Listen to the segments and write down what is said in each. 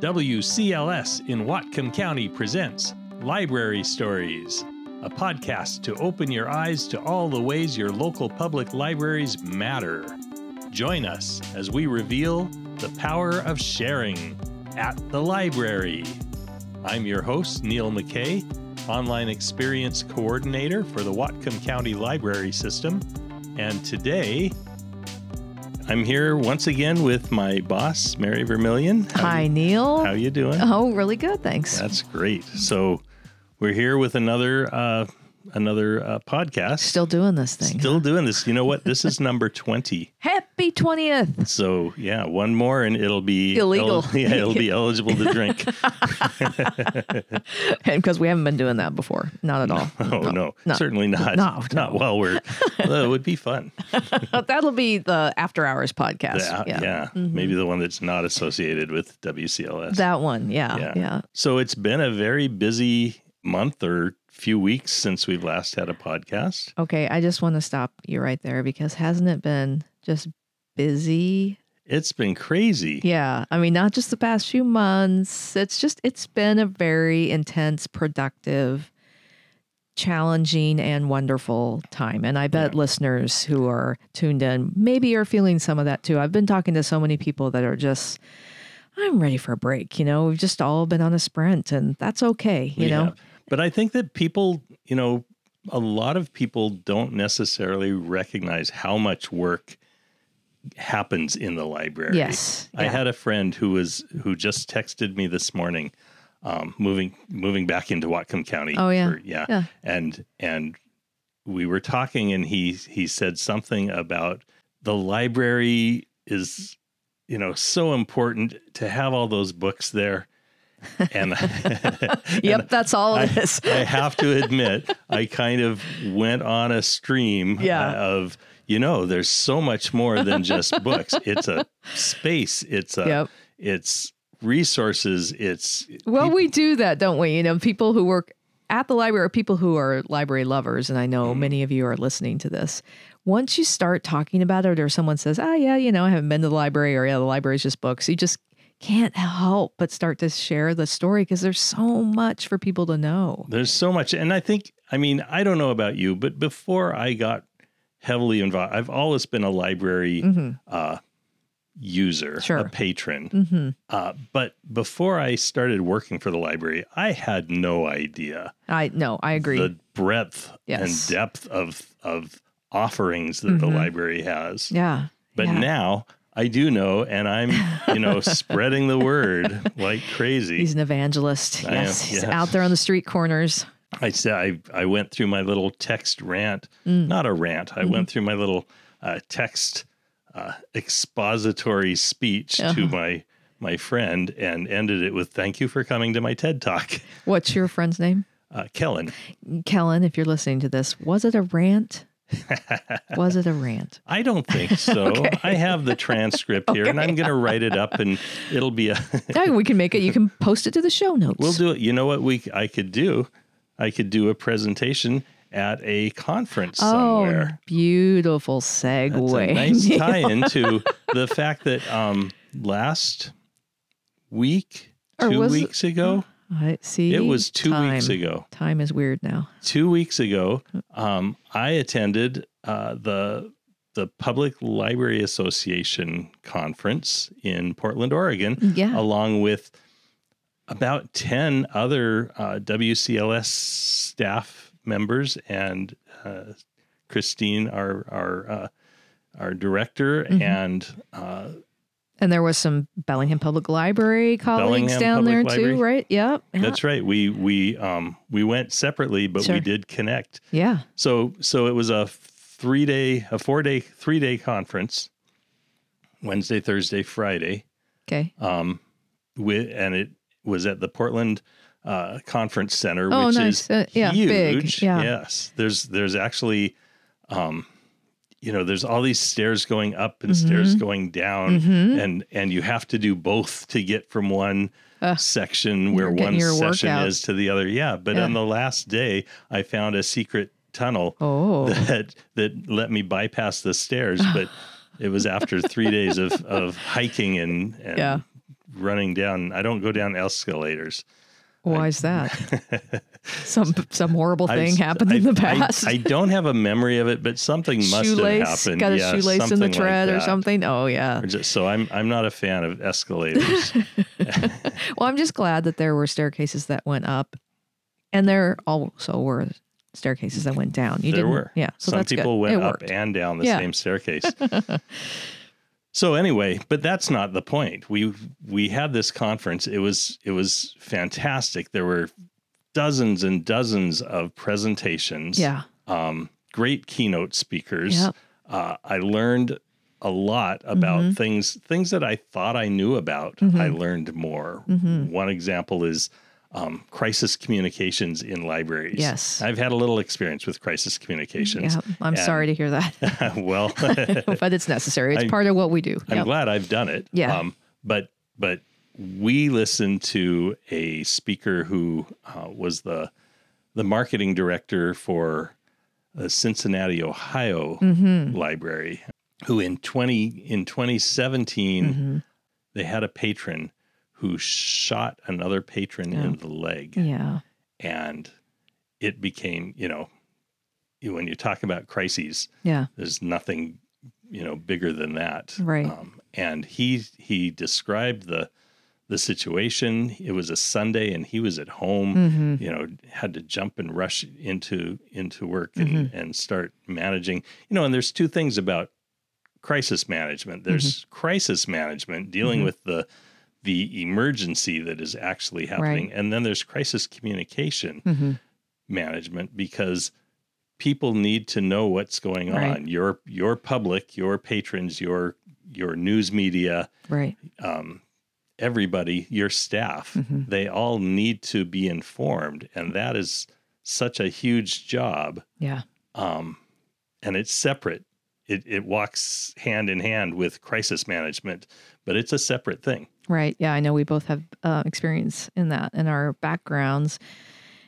WCLS in Whatcom County presents Library Stories, a podcast to open your eyes to all the ways your local public libraries matter. Join us as we reveal the power of sharing at the library. I'm your host, Neil McKay, Online Experience Coordinator for the Whatcom County Library System. And today, I'm here once again with my boss, Mary Vermillion. How Hi, you- Neil. How you doing? Oh, really good. Thanks. That's great. So we're here with another uh, another uh, podcast. Still doing this thing. Still doing this. You know what? This is number twenty. Happy 20th. So yeah, one more and it'll be Illegal. el- yeah, it'll be eligible to drink. Because we haven't been doing that before. Not at all. Oh no, no. certainly not. No, not while we're. Well, it would be fun. That'll be the after hours podcast. Yeah, yeah. Mm-hmm. Maybe the one that's not associated with WCLS. That one. Yeah. Yeah. Yeah. so it's been a very busy month or few weeks since we've last had a podcast. Okay. I just want to stop you right there because hasn't it been just busy? It's been crazy. Yeah. I mean, not just the past few months. It's just, it's been a very intense, productive, challenging, and wonderful time. And I bet Yeah. listeners who are tuned in maybe are feeling some of that too. I've been talking to so many people that are just, I'm ready for a break. You know, we've just all been on a sprint and that's okay. You We know, have. But I think that people, you know, a lot of people don't necessarily recognize how much work happens in the library. yes. I yeah. had a friend who was who just texted me this morning, um, moving moving back into Whatcom County. Oh, yeah. for- yeah, Yeah. and and we were talking, and he he said something about the library is, you know, so important to have all those books there, and Yep. That's all I, it is. I have to admit, I kind of went on a stream Yeah. uh, of, you know, there's so much more than just books. It's a space. It's a, Yep. it's resources. It's Well, we do that, don't we? You know, people who work at the library are people who are library lovers, and I know Mm-hmm. many of you are listening to this. Once you start talking about it, or someone says, "Ah, yeah, you know, I haven't been to the library," or "Yeah, the library is just books," you just can't help but start to share the story because there's so much for people to know. there's so much. And I think, I mean, I don't know about you, but before I got heavily involved, I've always been a library uh, user, Mm-hmm. Sure. a patron. hmm Uh, but before I started working for the library, I had no idea I no, I agree. the breadth Yes. and depth of of offerings that the Mhm. library has. yeah, But yeah. now I do know, and I'm you know spreading the word like crazy. he's an evangelist. I am, yes, he's yes. out there on the street corners. I said I I went through my little text rant, Mm. not a rant. I went through my little uh, text uh, expository speech to Uh-huh. my my friend and ended it with "Thank you for coming to my TED Talk." What's your friend's name? Uh, Kellen, Kellen, if you're listening to this, was it a rant? Was it a rant? I don't think so. I have the transcript here, and I'm going to write it up, and it'll be a. We can make it. You can post it to the show notes. we'll do it. You know what we I could do? I could do a presentation at a conference Oh, somewhere. beautiful That's segue. a nice tie into the fact that um, last week, Or two was it- weeks ago, I see. it was two time. weeks ago. Time is weird now. Two weeks ago, um, I attended uh, the the Public Library Association conference in Portland, Oregon, Yeah. along with about 10 other uh, WCLS staff members and uh, Christine, our our uh, our director, Mm-hmm. and uh, And there was some Bellingham Public Library colleagues Bellingham down Public there Library. too, right? Yep. Yeah. that's right. We we um we went separately, but we did connect. yeah. So so it was a three day, a four day, three day conference, Wednesday, Thursday, Friday. Okay. Um, with and it was at the Portland uh, Conference Center, Oh, which nice. is Uh, yeah, big. huge. Yeah. Yes, there's there's actually, um, you know, there's all these stairs going up and stairs going down, Mhm. and and you have to do both to get from one Uh, section where one session workout. is to the other. Yeah, but Yeah. on the last day, I found a secret tunnel Oh. that that let me bypass the stairs, but it was after three days of of hiking and, and Yeah. running down. I don't go down escalators. Why is that? some some horrible I- thing happened in the past. I, don't have a memory of it, but something must shoelace have happened. got a Yeah, shoelace in the something like tread or something. Oh yeah. Just- so I'm I'm not a fan of escalators. Well, I'm just glad that there were staircases that went up, and there also were staircases that went down. You there didn't, were. yeah. So Some that's people good. went it up worked. and down the Yeah. same staircase. So anyway, but that's not the point. We we had this conference. It was it was fantastic. There were dozens and dozens of presentations. Yeah. Um, great keynote speakers. Yep. Uh, I learned a lot about Mhm. things things that I thought I knew about. Mhm. I learned more. Mhm. One example is um, crisis communications in libraries. Yes. I've had a little experience with crisis communications. Yeah. I'm And- sorry to hear that, well, but it's necessary. It's I- part of what we do. I'm Yep. glad I've done it. Yeah. Um, but but we listened to a speaker who uh, was the the marketing director for the Cincinnati, Ohio Mhm. library, who in twenty in 2017 Mhm. they had a patron who shot another patron Yeah. in the leg, Yeah. and it became you know when you talk about crises Yeah. there's nothing you know bigger than that Right. um, and he he described the the situation it was a sunday and he was at home hmm you know had to jump and rush into into work and Mm-hmm. and start managing you know and there's two things about crisis management there's Mm-hmm. crisis management dealing with the the emergency that is actually happening and then there's crisis communication hmm management because people need to know what's going Right. on. Your your public, your patrons, your your news media, Right. um, everybody, your staff, Mhm. they all need to be informed, and that is such a huge job. Yeah. Um, and it's separate. It it walks hand in hand with crisis management, but it's a separate thing. Right. Yeah, I know we both have uh, experience in that in our backgrounds.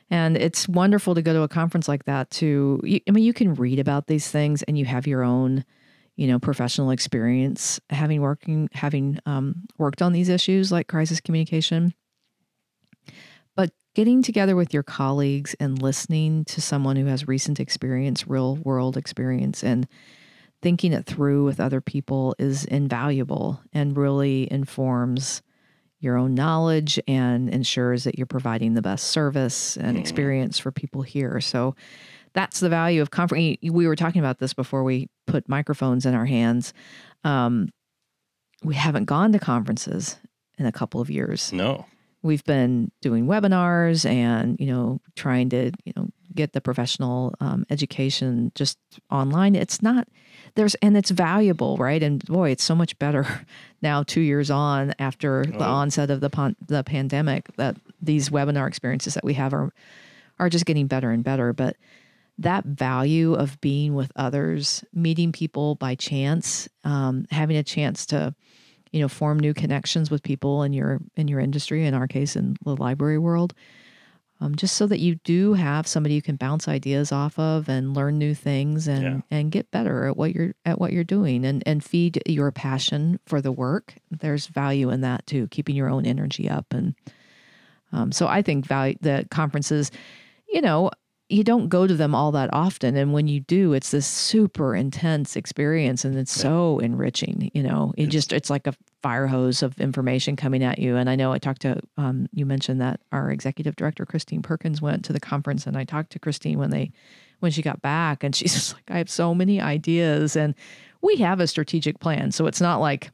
And it's wonderful to go to a conference like that to I mean you can read about these things and you have your own, you know, professional experience having working having um, worked on these issues like crisis communication. But getting together with your colleagues and listening to someone who has recent experience, real world experience and thinking it through with other people is invaluable and really informs your own knowledge and ensures that you're providing the best service and Mhm. experience for people here. So that's the value of conference. We were talking about this before we put microphones in our hands. Um, we haven't gone to conferences in a couple of years No, we've been doing webinars and you know trying to you know get the professional um, education just online it's not there's and it's valuable right and boy it's so much better now two years on after the Oh. onset of the pon- the pandemic that these webinar experiences that we have are are just getting better and better but that value of being with others meeting people by chance um, having a chance to you know form new connections with people in your in your industry in our case in the library world um, just so that you do have somebody you can bounce ideas off of and learn new things and Yeah. and get better at what you're at what you're doing and and feed your passion for the work there's value in that too keeping your own energy up and um, so i think value the conferences you know you don't go to them all that often and when you do it's this super intense experience and it's Yeah. so enriching you know it just it's like a fire hose of information coming at you and i know i talked to um, you mentioned that our executive director christine perkins went to the conference and i talked to christine when they when she got back and she's just like i have so many ideas and we have a strategic plan so it's not like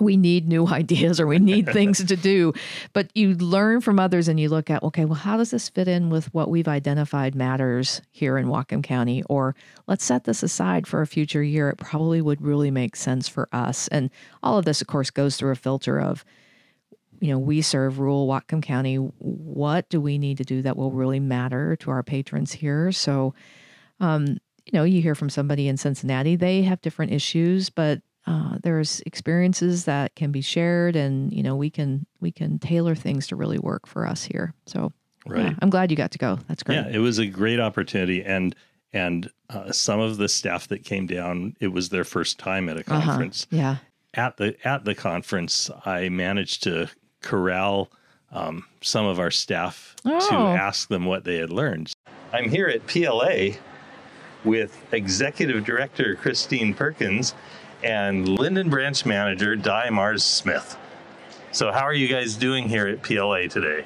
we need new ideas or we need things to do. But you learn from others and you look at okay well how does this fit in with what we've identified matters here in Whatcom County? Or let's set this aside for a future year. It probably would really make sense for us. And all of this of course goes through a filter of you know we serve rural Whatcom County. What do we need to do that will really matter to our patrons here? So um you know you hear from somebody in Cincinnati they have different issues but uh, there's experiences that can be shared and you know we can we can tailor things to really work for us here so right. yeah, i'm glad you got to go that's great Yeah, it was a great opportunity, and and uh, some of the staff that came down, it was their first time at a Uh-huh. conference, yeah at the at the conference, I managed to corral um, some of our staff to Oh. ask them what they had learned. I'm here at PLA with Executive Director Christine Perkins and Lynden Branch Manager Di Mars Smith. So, how are you guys doing here at PLA today?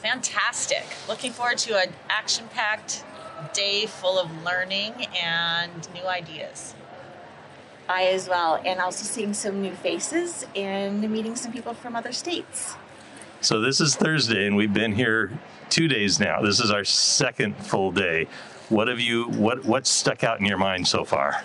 Fantastic. Looking forward to an action packed day full of learning and new ideas. I as well, and also seeing some new faces and meeting some people from other states. So this is Thursday, and we've been here two days now. This is our second full day. What have you? What what stuck out in your mind so far?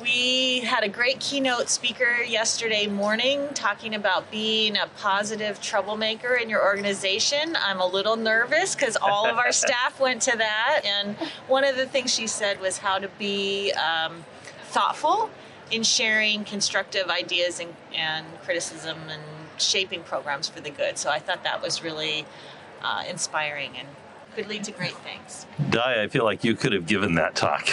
We had a great keynote speaker yesterday morning talking about being a positive troublemaker in your organization. I'm a little nervous because all of our staff went to that. And one of the things she said was how to be um, thoughtful in sharing constructive ideas and, and criticism and shaping programs for the good. So I thought that was really uh, inspiring and could lead to great things. Di, I feel like you could have given that talk.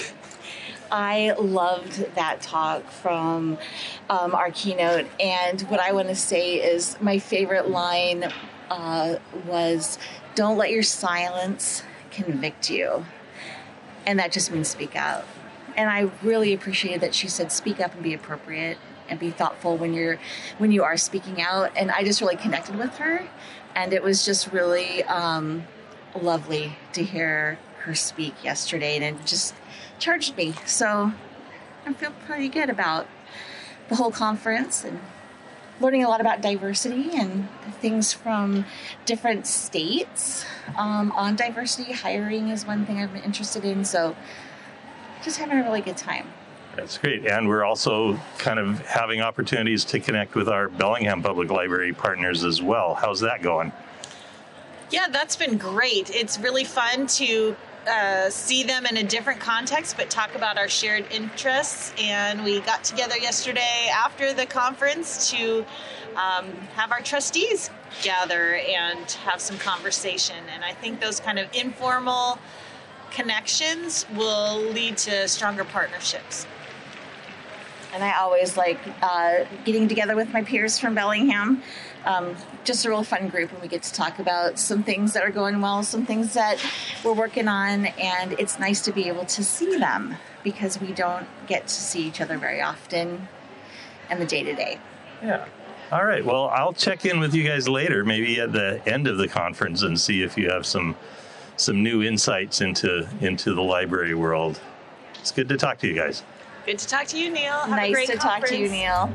I loved that talk from um, our keynote, and what I want to say is my favorite line uh, was, "Don't let your silence convict you," and that just means speak out. And I really appreciated that she said, "Speak up and be appropriate." And be thoughtful when you're when you are speaking out, and I just really connected with her, and it was just really um, lovely to hear her speak yesterday, and just charged me. So I feel pretty good about the whole conference and learning a lot about diversity and things from different states um, on diversity. Hiring is one thing I've been interested in. So just having a really good time. That's great. And we're also kind of having opportunities to connect with our Bellingham Public Library partners as well. How's that going? Yeah, that's been great. It's really fun to uh, see them in a different context, but talk about our shared interests. And we got together yesterday after the conference to um, have our trustees gather and have some conversation. And I think those kind of informal connections will lead to stronger partnerships. And I always like uh, getting together with my peers from Bellingham. Um, just a real fun group, and we get to talk about some things that are going well, some things that we're working on, and it's nice to be able to see them because we don't get to see each other very often in the day to day. Yeah. All right. Well, I'll check in with you guys later, maybe at the end of the conference, and see if you have some some new insights into into the library world. It's good to talk to you guys. Good to talk to you, Neil. Have a nice great to talk to you. Neil.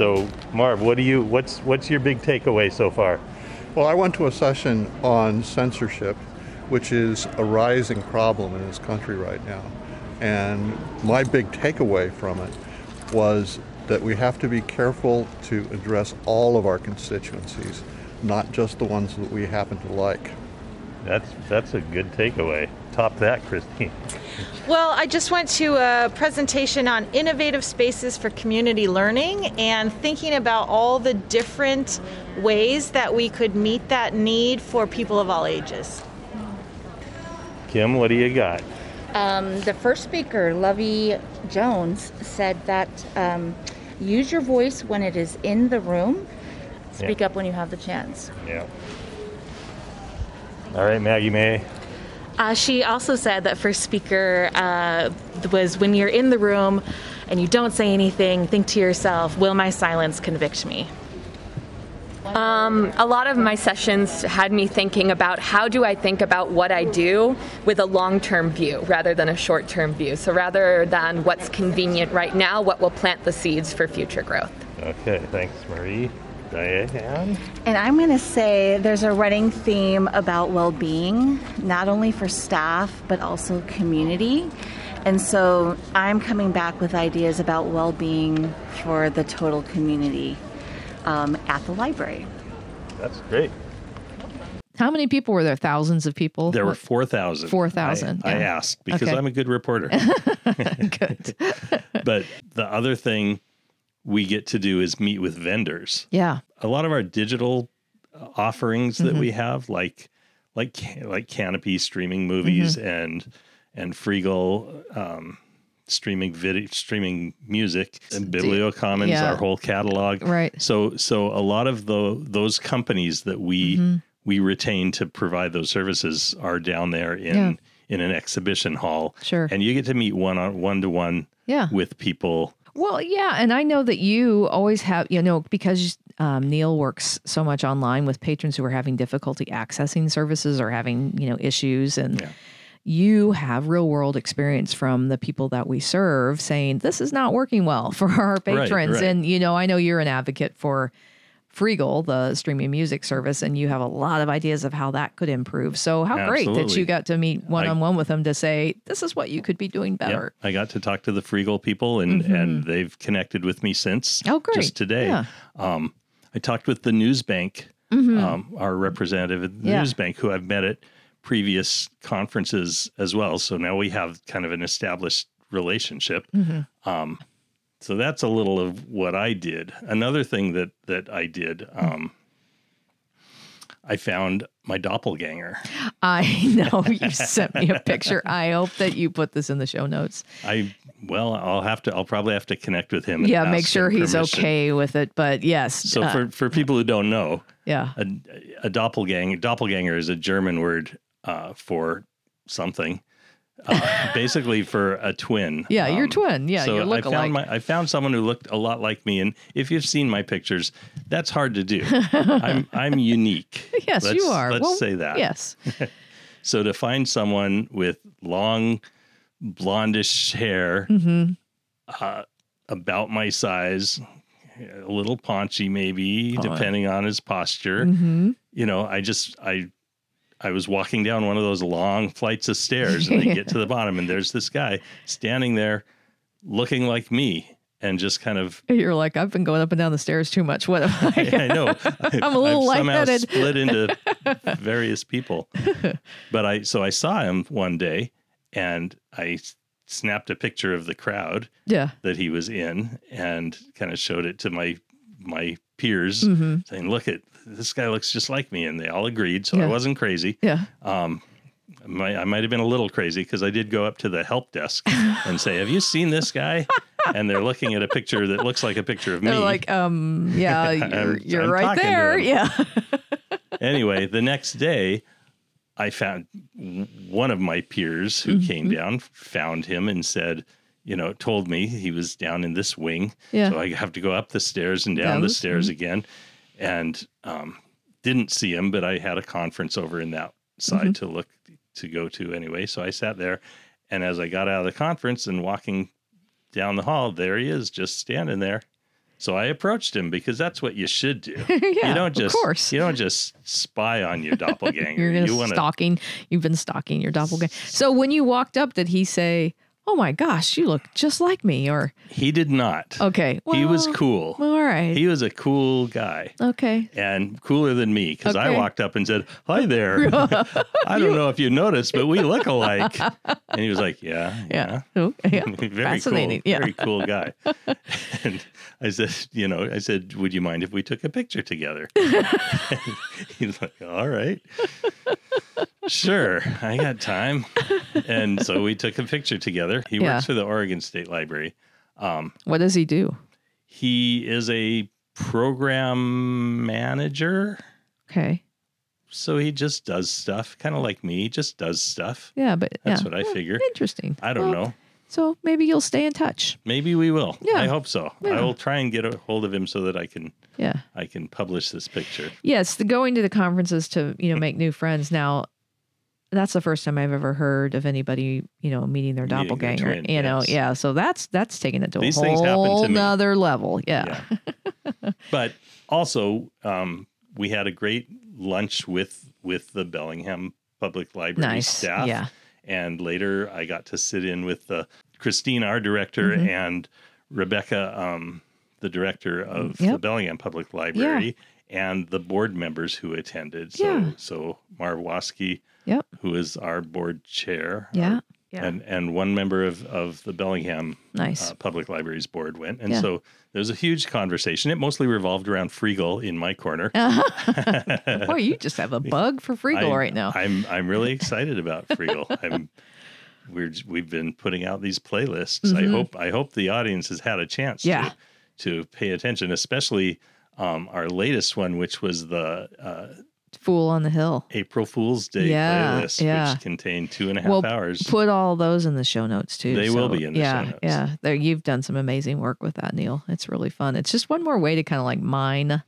So, Marv, what do you what's what's your big takeaway so far? Well, I went to a session on censorship, which is a rising problem in this country right now. And my big takeaway from it was that we have to be careful to address all of our constituencies, not just the ones that we happen to like. That's that's a good takeaway. Top that, Christine. Well, I just went to a presentation on innovative spaces for community learning and thinking about all the different ways that we could meet that need for people of all ages. Kim, what do you got? Um, the first speaker, Luvvie Jones, said that um, use your voice when it is in the room. Speak Yeah. up when you have the chance. Yeah. All right, Maggie May. Uh, she also said that first speaker uh, was when you're in the room and you don't say anything, think to yourself, will my silence convict me? Um, a lot of my sessions had me thinking about how do I think about what I do with a long term view rather than a short term view. So rather than what's convenient right now, what will plant the seeds for future growth. Okay, thanks, Marie. Diane. And I'm going to say there's a running theme about well being, not only for staff, but also community. And so I'm coming back with ideas about well being for the total community um, at the library. That's great. How many people were there? Thousands of people? There were 4,000. 4,000, I, I asked because Okay. I'm a good reporter. Good. but the other thing we get to do is meet with vendors. yeah. A lot of our digital uh, offerings that Mm-hmm. we have, like like like Kanopy streaming movies Mm-hmm. and and Freegal um, streaming video, streaming music, and Bibliocommons, yeah. our whole catalog. Right. So so a lot of the those companies that we Mm-hmm. we retain to provide those services are down there in Yeah. in an exhibition hall. Sure. And you get to meet one on one to one Yeah. with people. Well, yeah, and I know that you always have, you know, because um, Neil works so much online with patrons who are having difficulty accessing services or having, you know, issues, and Yeah. you have real world experience from the people that we serve saying this is not working well for our patrons, right. and you know, I know you're an advocate for Freegal, the streaming music service, and you have a lot of ideas of how that could improve. So, how great that you got to meet one on one with them to say this is what you could be doing Yeah, better. I got to talk to the Freegal people, and and they've connected with me since. Mm-hmm. Oh, great. Just today. Yeah. Um, I talked with the News Bank, um, our representative at the Mm-hmm. Yeah. News Bank, who I've met at previous conferences as well. So now we have kind of an established relationship. Mm-hmm. Um, so that's a little of what I did. Another thing that that I did, um, I found my doppelganger. I know you sent me a picture. I hope that you put this in the show notes. I well, I'll have to. I'll probably have to connect with him. and Yeah, make sure he's permission. okay with it. But yes, So uh, for for people who don't know, yeah, a, a doppelganger doppelganger is a German word uh, for something. Uh, basically for a twin. yeah, you're Um, twin. Yeah, so you I found my I found someone who looked a lot like me, and if you've seen my pictures, that's hard to do. I'm I'm unique. yes, you Let's- are. Let's Well, say that. Yes. So to find someone with long, blondish hair, Mm-hmm. uh, about my size, a little paunchy maybe, depending on his posture. Mm-hmm. You know, I just I I was walking down one of those long flights of stairs, and I get to the bottom, and there's this guy standing there, looking like me, and just kind of. You're like, I've been going up and down the stairs too much. What am I? I know. I'm a little I've somehow lightheaded. split into various people. But I so I saw him one day and I snapped a picture of the crowd yeah. that he was in and kind of showed it to my my peers Mm-hmm. saying, "Look at this guy looks just like me." And they all agreed, so I wasn't crazy. Yeah. Um I might, I might have been a little crazy because I did go up to the help desk and say, "Have you seen this guy?" And they're looking at a picture that looks like a picture of me. They're like, um, yeah, you're, I'm- you're I'm right there. Yeah. anyway, the next day, I found one of my peers who came Mm-hmm. down, found him and said, you know, told me he was down in this wing. Yeah. So I have to go up the stairs and down the the- stairs again. And um, didn't see him, but I had a conference over in that side Mm-hmm. to look to go to anyway. So I sat there. And as I got out of the conference and walking down the hall, there he is, just standing there. So I approached him because that's what you should do. Yeah, you don't of just course. you don't just spy on your doppelganger. You're you wanna- stalking. You've been stalking your doppelganger. So when you walked up, did he say, "Oh my gosh, you look just like me"? Or He did not. okay, he was well, cool. All right. He was a cool guy okay. and cooler than me because I walked up and said, "Hi there." I don't know if you noticed, but we look alike. And he was like, "Yeah, Yeah. yeah." Oh, yeah. very Fascinating. cool, Yeah. very cool guy. and I said, you know, I said, would you mind if we took a picture together? He's like, all right, sure, I got time. And so we took a picture together. He Yeah. works for the Oregon State Library. Um, what does he do? He is a program manager. Okay. So he just does stuff, kind of like me, just does stuff. Yeah, but That's yeah. what I figure. Interesting. I don't Well, know. So maybe you'll stay in touch. Maybe we will. Yeah. I hope so. Yeah. I will try and get a hold of him so that I can Yeah. I can publish this picture. Yes, the going to the conferences to you know make new friends. Now, that's the first time I've ever heard of anybody you know meeting their Meeting doppelganger. you know, yes. yeah. So that's that's taking it to These a whole me. nother level. Yeah. But also, um, we had a great lunch with with the Bellingham Public Library Nice. staff. Yeah. And later, I got to sit in with the Christine, our director, Mm-hmm. and Rebecca, um, the director of the Bellingham Public Library, and the board members who attended. So, Yeah. so Marv Waski, Yep. who is our board chair, Yeah. our- Yeah. and and one member of of the Bellingham Nice. uh, Public Libraries Board went, and Yeah. so there was a huge conversation. It mostly revolved around Freegal in my corner. Boy, you just have a bug for Freegal I- right now. I'm I'm really excited about Freegal. I'm we're we've been putting out these playlists. I Mhm. hope I hope the audience has had a chance Yeah. to to pay attention, especially um, our latest one, which was the uh, Fool on the Hill. April Fool's Day Yeah, playlist, yeah. which contained two and a half We'll hours. put all those in the show notes too. They will be in the show notes. Yeah, there you've done some amazing work with that, Neil. It's really fun. It's just one more way to kind of like mine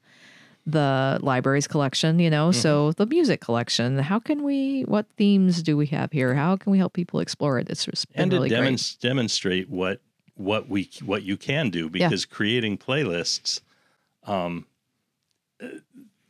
the library's collection, you know. So Mm-hmm. the music collection. How can we? What themes do we have here? How can we help people explore it? It's just and to really great. demonst- demonstrate what what we what you can do Yeah. because creating playlists um uh,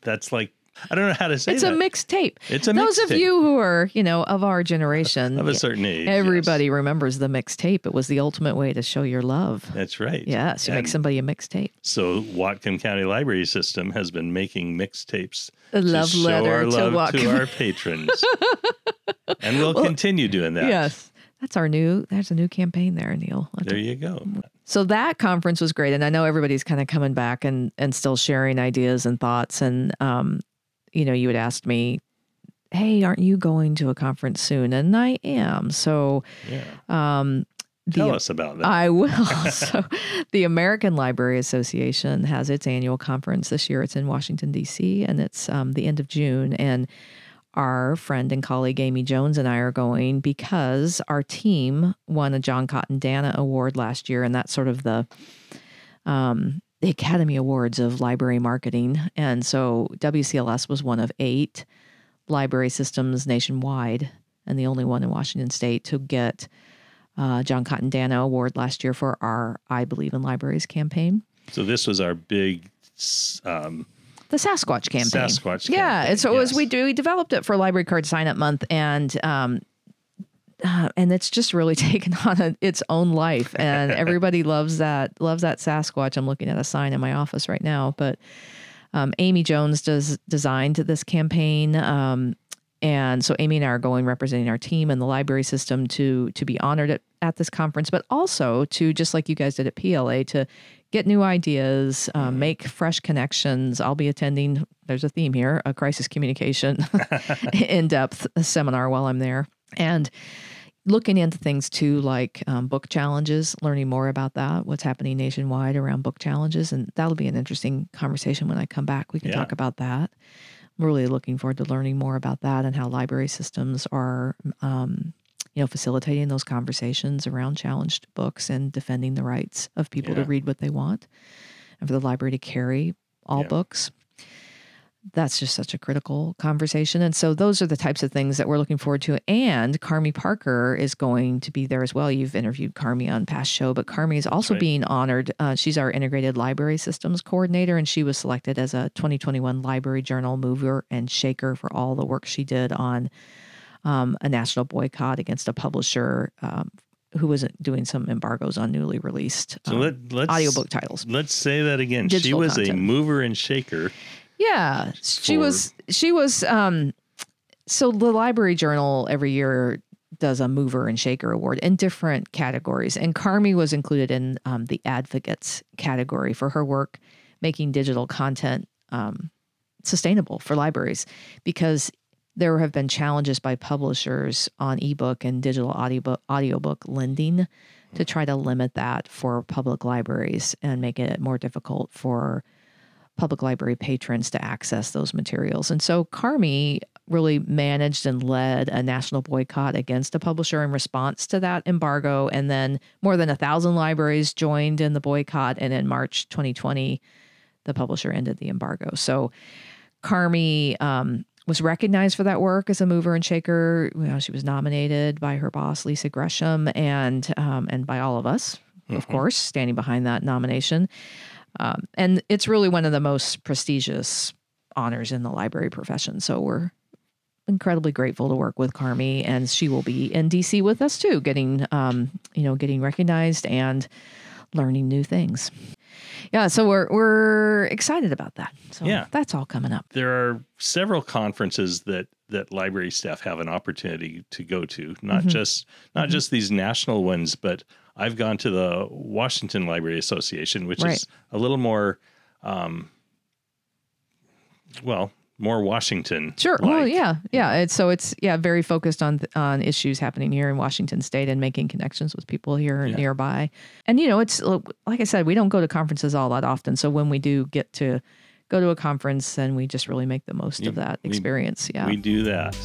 that's like I don't know how to say It's that. a mixed tape. It's a Those of mixtape. you who are, you know, of our generation, of a certain age. everybody remembers the mixed tape. It was the ultimate way to show your love. That's right. Yes, you make somebody a mixtape. So Whatcom County Library System has been making mixtapes A to love show letter our to love to our patrons. and we'll, Well, continue doing that. Yes. That's our new that's a new campaign there, Neil. There you go. So that conference was great. And I know everybody's kind of coming back and and still sharing ideas and thoughts. And um, you know, you had asked me, Hey, aren't you going to a conference soon? And I am. So Yeah. um the Tell us about that. I will. so, the American Library Association has its annual conference this year. It's in Washington, D.C., and it's um, the end of June. And our friend and colleague Amy Jones and I are going because our team won a John Cotton Dana Award last year, and that's sort of the um, the Academy Awards of library marketing. And so WCLS was one of eight library systems nationwide, and the only one in Washington State to get uh, John Cotton Dana Award last year for our I Believe in Libraries campaign. so this was our big um, The Sasquatch campaign. Sasquatch Campaign. Yeah, and so it was we do we developed it for Library Card Sign Up Month, and um, uh, and it's just really taken on a, its own life, and everybody loves that loves that Sasquatch. I'm looking at a sign in my office right now, but um, Amy Jones does designed this campaign. Um, and so Amy and I are going representing our team and the library system to to be honored at, at this conference, but also to just like you guys did at PLA to get new ideas, um, make fresh connections. I'll be attending. There's a theme here: a crisis communication in depth seminar while I'm there, and looking into things too, like um, book challenges, learning more about that, what's happening nationwide around book challenges, and that'll be an interesting conversation when I come back. We can Yeah. talk about that. I'm really looking forward to learning more about that and how library systems are, um, you know, facilitating those conversations around challenged books and defending the rights of people to read what they want, and for the library to carry all Yeah. books that's just such a critical conversation. And so those are the types of things that we're looking forward to. And Carmi Parker is going to be there as well. You've interviewed Carmi on past show, but Carmi is also right. being honored. Uh, she's our integrated library systems coordinator, and she was selected as a 2021 Library Journal mover and shaker for all the work she did on um, a national boycott against a publisher um, who was doing some embargoes on newly released So um, let, let's audiobook titles. Let's say that again. she Digital was a mover and shaker. Yeah, she was. She was. Um, so the Library Journal every year does a mover and shaker award in different categories, and Carmi was included in um, the advocates category for her work making digital content um, sustainable for libraries, because there have been challenges by publishers on ebook and digital audiobook audiobook lending to try to limit that for public libraries and make it more difficult for public library patrons to access those materials. And so Carmi really managed and led a national boycott against a publisher in response to that embargo. And then more than a thousand libraries joined in the boycott. And in March 2020, the publisher ended the embargo. So Carmi um, was recognized for that work as a mover and shaker. You know, she was nominated by her boss, Lisa Gresham, and um, and by all of us, of course, standing behind that nomination. Um, and it's really one of the most prestigious honors in the library profession. So we're incredibly grateful to work with Carmi, and she will be in DC with us too, getting um, you know getting recognized and learning new things. Yeah, so we're we're excited about that. So Yeah. that's all coming up. There are several conferences that that library staff have an opportunity to go to. Not Mhm. just not Mm-hmm. just these national ones, but I've gone to the Washington Library Association, which Right. is a little more, um, well, more Washington. Sure. Well, yeah, yeah. It's so it's yeah very focused on on issues happening here in Washington State and making connections with people here Yeah. nearby. And you know, it's like I said, we don't go to conferences all that often. So when we do get to go to a conference, then we just really make the most We- of that we- experience. yeah. We do that.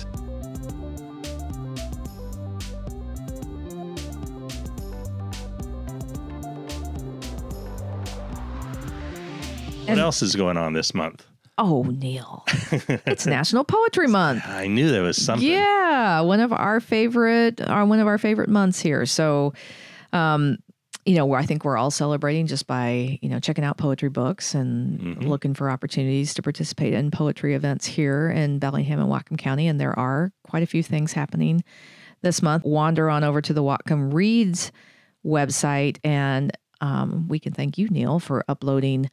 What And- else is going on this month? oh, Neil, it's National Poetry Month. I knew there was something. Yeah, one of our favorite, our one of our favorite months here. So, um, you know, I think we're all celebrating just by you know checking out poetry books and Mhm. looking for opportunities to participate in poetry events here in Bellingham and Whatcom County. And there are quite a few things happening this month. Wander on over to the Whatcom Reads website, and um, we can thank you, Neil, for uploading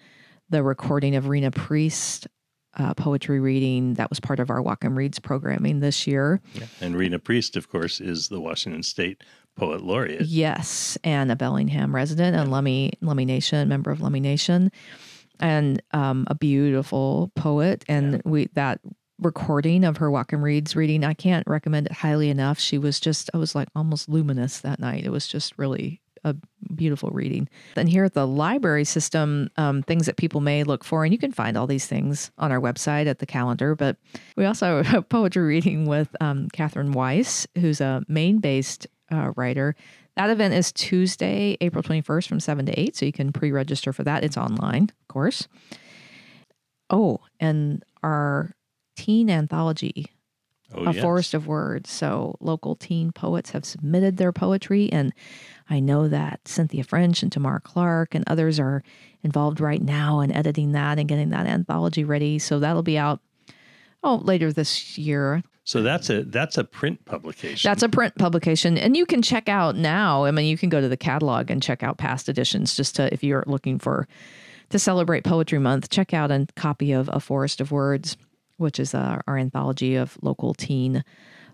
the recording of Rena Priest. Uh, poetry reading that was part of our Whatcom Reads programming this year. Yeah. And Rena Priest, of course, is the Washington State Poet Laureate. Yes, and a Bellingham resident and Lummi Lummi Nation, member of Lummi Nation, and um, a beautiful poet. And we that recording of her Whatcom Reads reading, I can't recommend it highly enough. She was just, I was like almost luminous that night. It was just really a beautiful reading. And here at the library system, um, things that people may look for, and you can find all these things on our website at the calendar. But we also have a poetry reading with um, Catherine Weiss, who's a Maine based uh, writer. That event is Tuesday, April 21st from 7 to 8. So you can pre register for that. It's online, of course. Oh, and our teen anthology Oh, a yes. forest of words. So local teen poets have submitted their poetry, and I know that Cynthia French and Tamara Clark and others are involved right now in editing that and getting that anthology ready. So that'll be out oh later this year. So that's a that's a print publication. That's a print publication, and you can check out now. I mean, you can go to the catalog and check out past editions just to if you're looking for to celebrate Poetry Month. Check out a copy of A Forest of Words, which is uh, our anthology of local teen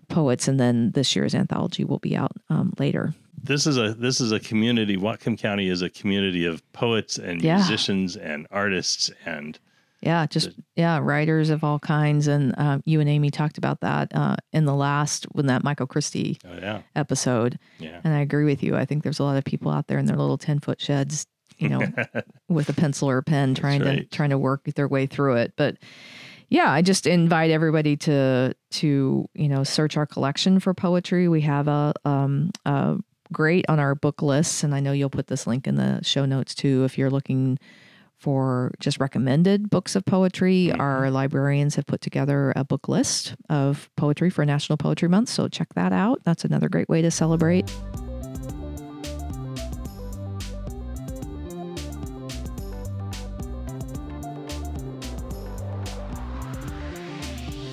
poets, and then this year's anthology will be out um, later. This is a this is a community. Whatcom County is a community of poets and Yeah. musicians and artists and Yeah, just yeah, writers of all kinds, and uh, you and Amy talked about that uh, in the last when that Michael Christie oh yeah episode. yeah And I agree with you. I think there's a lot of people out there in their little 10 foot sheds, you know, with a pencil or a pen trying to trying to work their way through it. But yeah, I just invite everybody to to, you know, search our collection for poetry. We have a um a great on our book lists and I know you'll put this link in the show notes too if you're looking for just recommended books of poetry. Our librarians have put together a book list of poetry for National Poetry Month. So check that out. That's another great way to celebrate.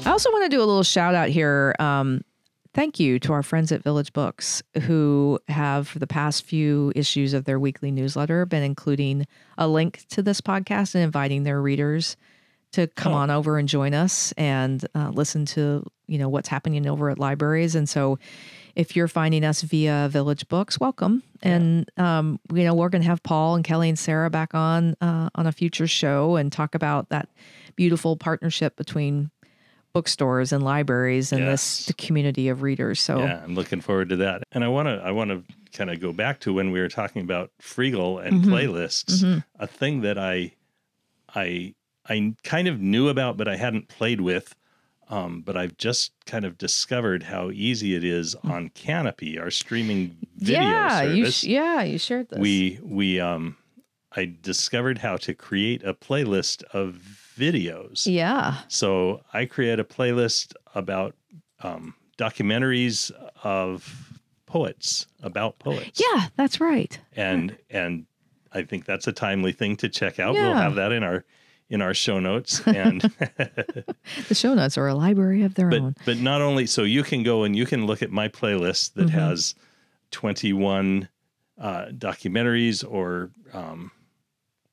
I also want to do a little shout out here. Um, thank you to our friends at Village Books who have, for the past few issues of their weekly newsletter, been including a link to this podcast and inviting their readers to come on over and join us and uh, listen to you know what's happening over at libraries. And so, if you're finding us via Village Books, welcome. And um, you know we're going to have Paul and Kelly and Sarah back on uh, on a future show and talk about that beautiful partnership between bookstores and libraries and this Yes. the community of readers. So yeah. I'm looking forward to that. And I want to I want to kind of go back to when we were talking about Freegal and Mhm. playlists. Mhm. A thing that I I I kind of knew about, but I hadn't played with. Um, but I've just kind of discovered how easy it is on Kanopy, our streaming video Mm. yeah, you service. sh- yeah you shared this. we we um I discovered how to create a playlist of videos. yeah So I create a playlist about um, documentaries of poets about poets. yeah that's right. and and I think that's a timely thing to check out. We'll have that in our in our show notes and The show notes are a library of their but own. but not only so you can go and you can look at my playlist that Mhm. has 21 uh, documentaries or um,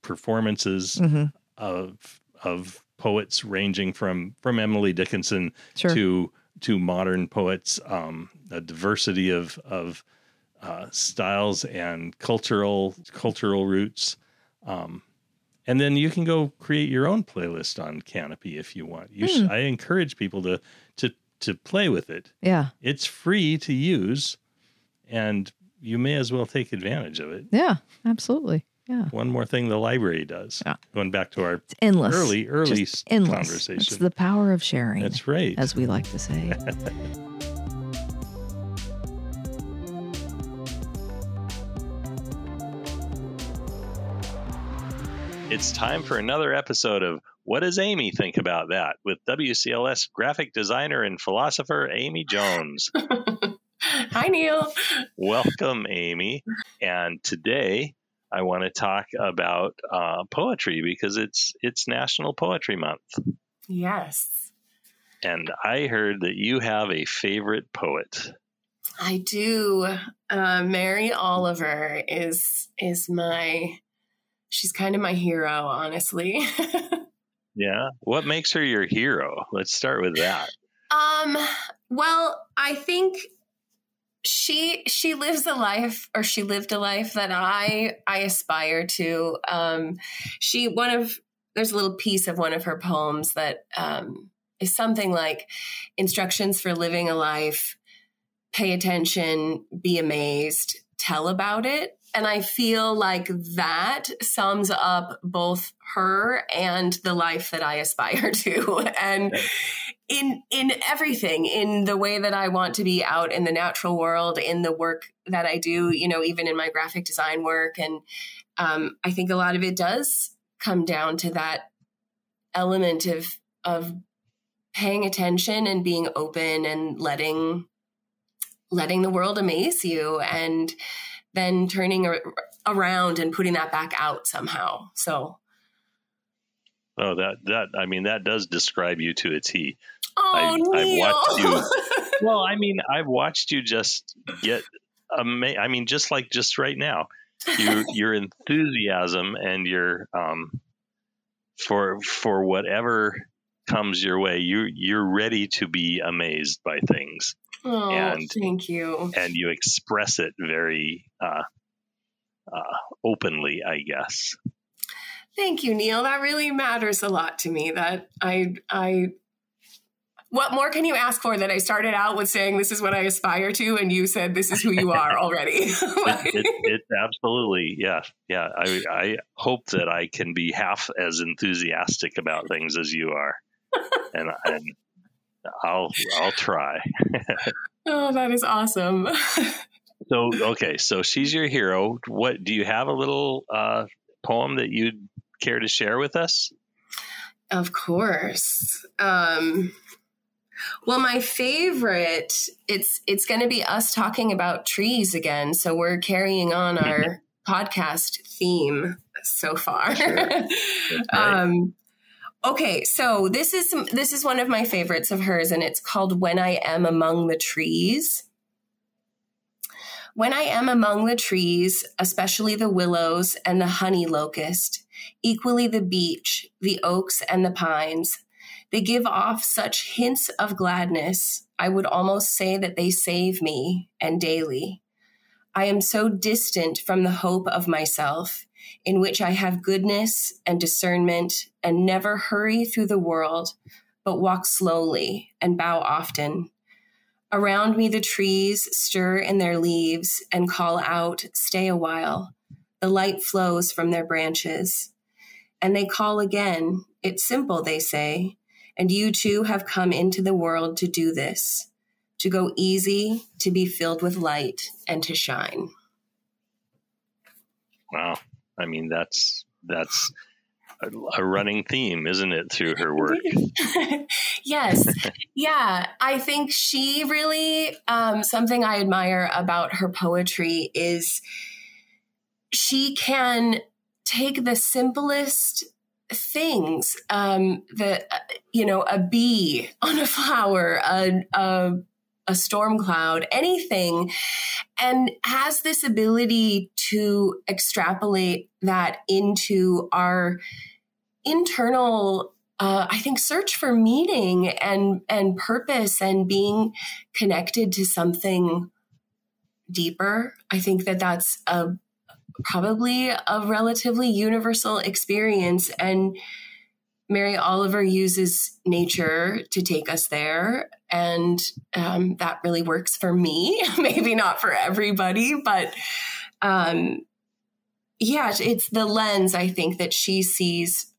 performances Mhm. of of poets ranging from from Emily Dickinson Sure. to to modern poets, um, a diversity of of uh, styles and cultural cultural roots. Um, And then you can go create your own playlist on Kanopy if you want. You Hmm. sh- I encourage people to to to play with it. Yeah. It's free to use, and you may as well take advantage of it. Yeah. Absolutely. Yeah. One more thing the library does. Yeah. Going back to our It's endless. early early Just s- endless. conversation. It's the power of sharing. That's right. As we like to say. It's time for another episode of What Does Amy Think About That with WCLS graphic designer and philosopher Amy Jones. Hi, Neil. Welcome, Amy. And today I want to talk about uh, poetry because it's it's National Poetry Month. Yes, And I heard that you have a favorite poet. I do. Uh, Mary Oliver is is my. She's kind of my hero, honestly. Yeah. What makes her your hero? Let's start with that. Um, well, I think she she lives a life or she lived a life that I I aspire to. Um she one of there's a little piece of one of her poems that um is something like instructions for living a life, pay attention, be amazed, tell about it. And I feel like that sums up both her and the life that I aspire to. And in in everything in the way that i want to be out in the natural world in the work that i do you know even in my graphic design work. And um, i think a lot of it does come down to that element of of paying attention and being open and letting letting the world amaze you and then turning ar- around and putting that back out somehow. So. Oh, that that I mean that does describe you to a T. oh I've- I've watched you- Well, I mean, I've watched you just get ama- I mean, just like just right now, your your enthusiasm and your um for for whatever comes your way, you you're ready to be amazed by things, oh and- thank you and you express it very uh, uh, openly, I guess. Thank you, Neil. That really matters a lot to me. That I I what more can you ask for that I started out with saying this is what I aspire to and you said this is who you are already. Like- it, it, it's absolutely yeah yeah I, I hope that i can be half as enthusiastic about things as you are and, and i'll i'll try oh, that is awesome. so okay so she's your hero what do you have a little uh, poem that you'd care to share with us Of course. Um, well, my favorite it's it's going to be us talking about trees again. So we're carrying on our podcast theme so far. right. um, okay, so this is this is one of my favorites of hers, and it's called "When I Am Among the Trees." When I am among the trees, especially the willows and the honey locust, equally the beech, the oaks, and the pines. They give off such hints of gladness, I would almost say that they save me, and daily. I am so distant from the hope of myself, in which I have goodness and discernment, and never hurry through the world, but walk slowly and bow often. Around me, the trees stir in their leaves and call out, Stay a while. The light flows from their branches. And they call again. It's simple, they say. And you too have come into the world to do this, to go easy, to be filled with light, and to shine. wow i mean that's that's a, a running theme isn't it through her work yes. Yeah. I think she really, um, something I admire about her poetry is she can take the simplest things, um, the, uh, you know, a bee on a flower, a, a, a storm cloud, anything, and has this ability to extrapolate that into our internal uh, I think search for meaning and and purpose and being connected to something deeper. I think that that's a probably a relatively universal experience. And Mary Oliver uses nature to take us there. And um, that really works for me. Maybe not for everybody, but um, yeah, it's the lens I think that she sees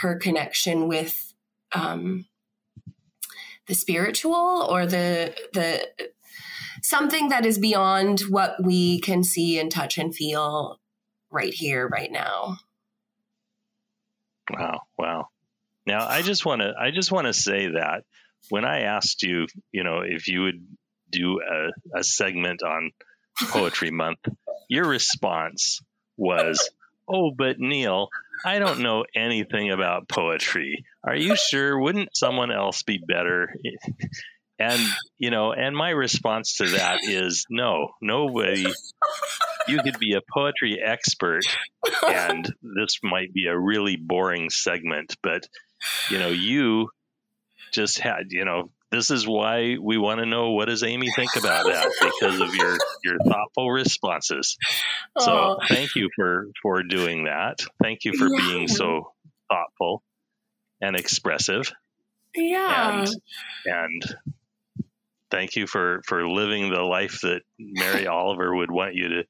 her connection with um, the spiritual or the the something that is beyond what we can see and touch and feel right here, right now. Wow, wow. Now I just want to I just want to say that when I asked you, you know, if you would do a, a segment on Poetry Month, your response was, "Oh, but Neil, I don't know anything about poetry. Are you sure? Wouldn't someone else be better?" And you know, and my response to that is no, nobody. You could be a poetry expert, and this might be a really boring segment, but you know, you just had, you know, this is why we want to know what does Amy think about that because of your your thoughtful responses. So thank you for for doing that. Thank you for yeah. being so thoughtful and expressive. Yeah. And, and thank you for for living the life that Mary Oliver would want you to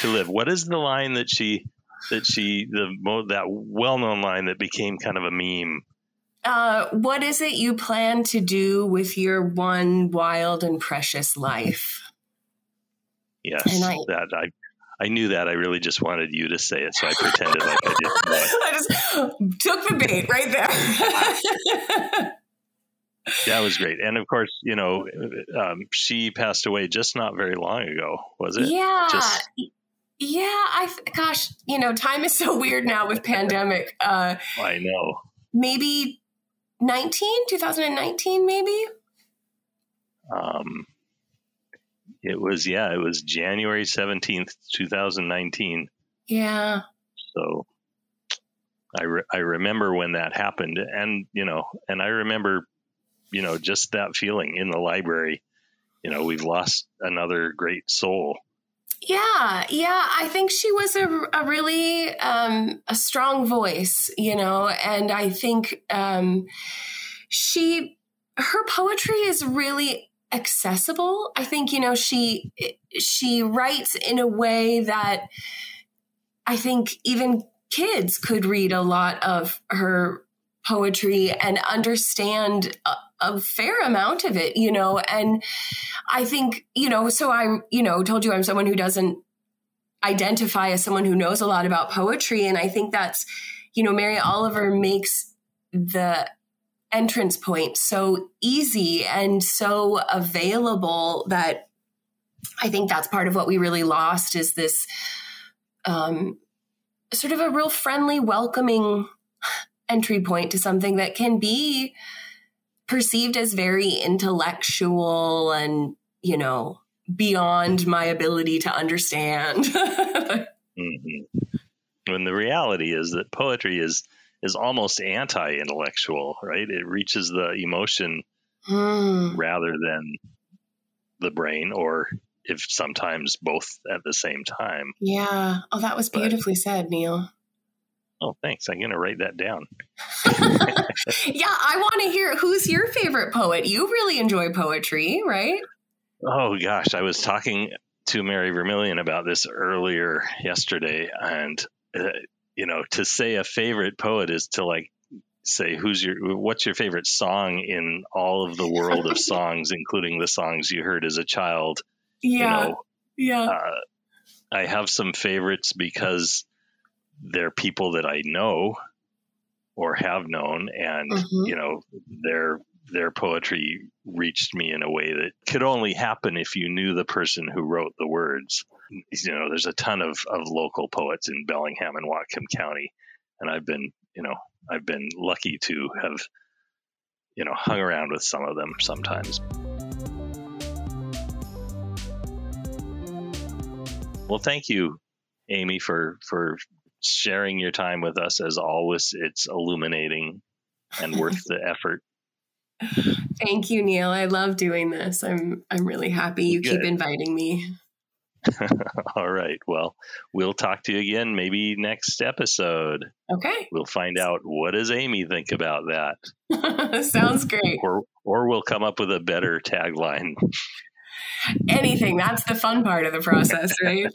to live. What is the line that she that she the that well known line that became kind of a meme? Uh, what is it you plan to do with your one wild and precious life? Yes, I, that I I knew that. I really just wanted you to say it, so I pretended like I didn't. I just took the bait right there. that was great. And of course, you know, um, she passed away just not very long ago, was it? Yeah. Just... yeah. I, gosh, you know, time is so weird now with pandemic. Uh, I know. Maybe 19, 2019, maybe? Um, it was, yeah, it was January 17th, 2019. Yeah. So I, re- I remember when that happened and, you know, and I remember you know, just that feeling in the library. You know, we've lost another great soul. Yeah, yeah. I think she was a, a really um, a strong voice, you know, and I think um, she her poetry is really accessible. I think you know she she writes in a way that I think even kids could read a lot of her poetry and understand a, a, fair amount of it, you know. And I think, you know, so I, you know, told you I'm someone who doesn't identify as someone who knows a lot about poetry. And I think that's, you know, Mary Oliver makes the entrance point so easy and so available that I think that's part of what we really lost is this um, sort of a real friendly, welcoming entry point to something that can be perceived as very intellectual and, you know, beyond my ability to understand. mm-hmm. When the reality is that poetry is is almost anti-intellectual, right? It reaches the emotion mm. rather than the brain, or if sometimes both at the same time. Yeah. Oh, that was beautifully but, said, Neil. Oh, thanks. I'm going to write that down. yeah, I want to hear who's your favorite poet. You really enjoy poetry, right? Oh, gosh. I was talking to Mary Vermillion about this earlier yesterday. And, uh, you know, to say a favorite poet is to like say, who's your, what's your favorite song in all of the world of songs, including the songs you heard as a child? Yeah. You know, yeah. Uh, I have some favorites because they're people that I know or have known, and mm-hmm. you know their their poetry reached me in a way that could only happen if you knew the person who wrote the words. You know, there's a ton of, of local poets in Bellingham and Whatcom County, and I've been, you know, I've been lucky to have, you know, hung around with some of them sometimes. Well, thank you, Amy, for for sharing your time with us as always. It's illuminating and worth the effort. Thank you, Neil. I love doing this. I'm I'm really happy you Good. keep inviting me. All right. Well, we'll talk to you again maybe next episode. Okay. We'll find out what does Amy think about that. Sounds great. Or or we'll come up with a better tagline. Anything. That's the fun part of the process, right?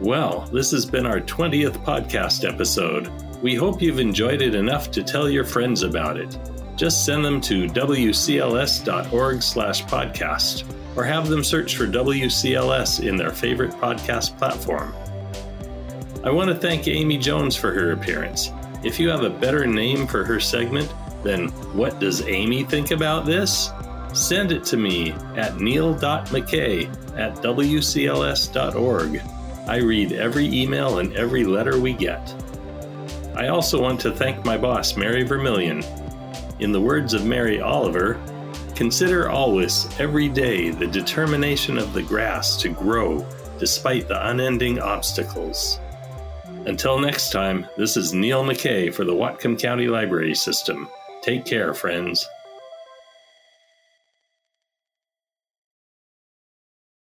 Well, this has been our 20th podcast episode. We hope you've enjoyed it enough to tell your friends about it. Just send them to wcls.org/podcast or have them search for WCLS in their favorite podcast platform. I want to thank Amy Jones for her appearance. If you have a better name for her segment, then what does Amy think about this? Send it to me at neil.mckay at wcls.org. I read every email and every letter we get. I also want to thank my boss, Mary Vermillion. In the words of Mary Oliver, consider always, every day, the determination of the grass to grow despite the unending obstacles. Until next time, this is Neil McKay for the Whatcom County Library System. Take care, friends.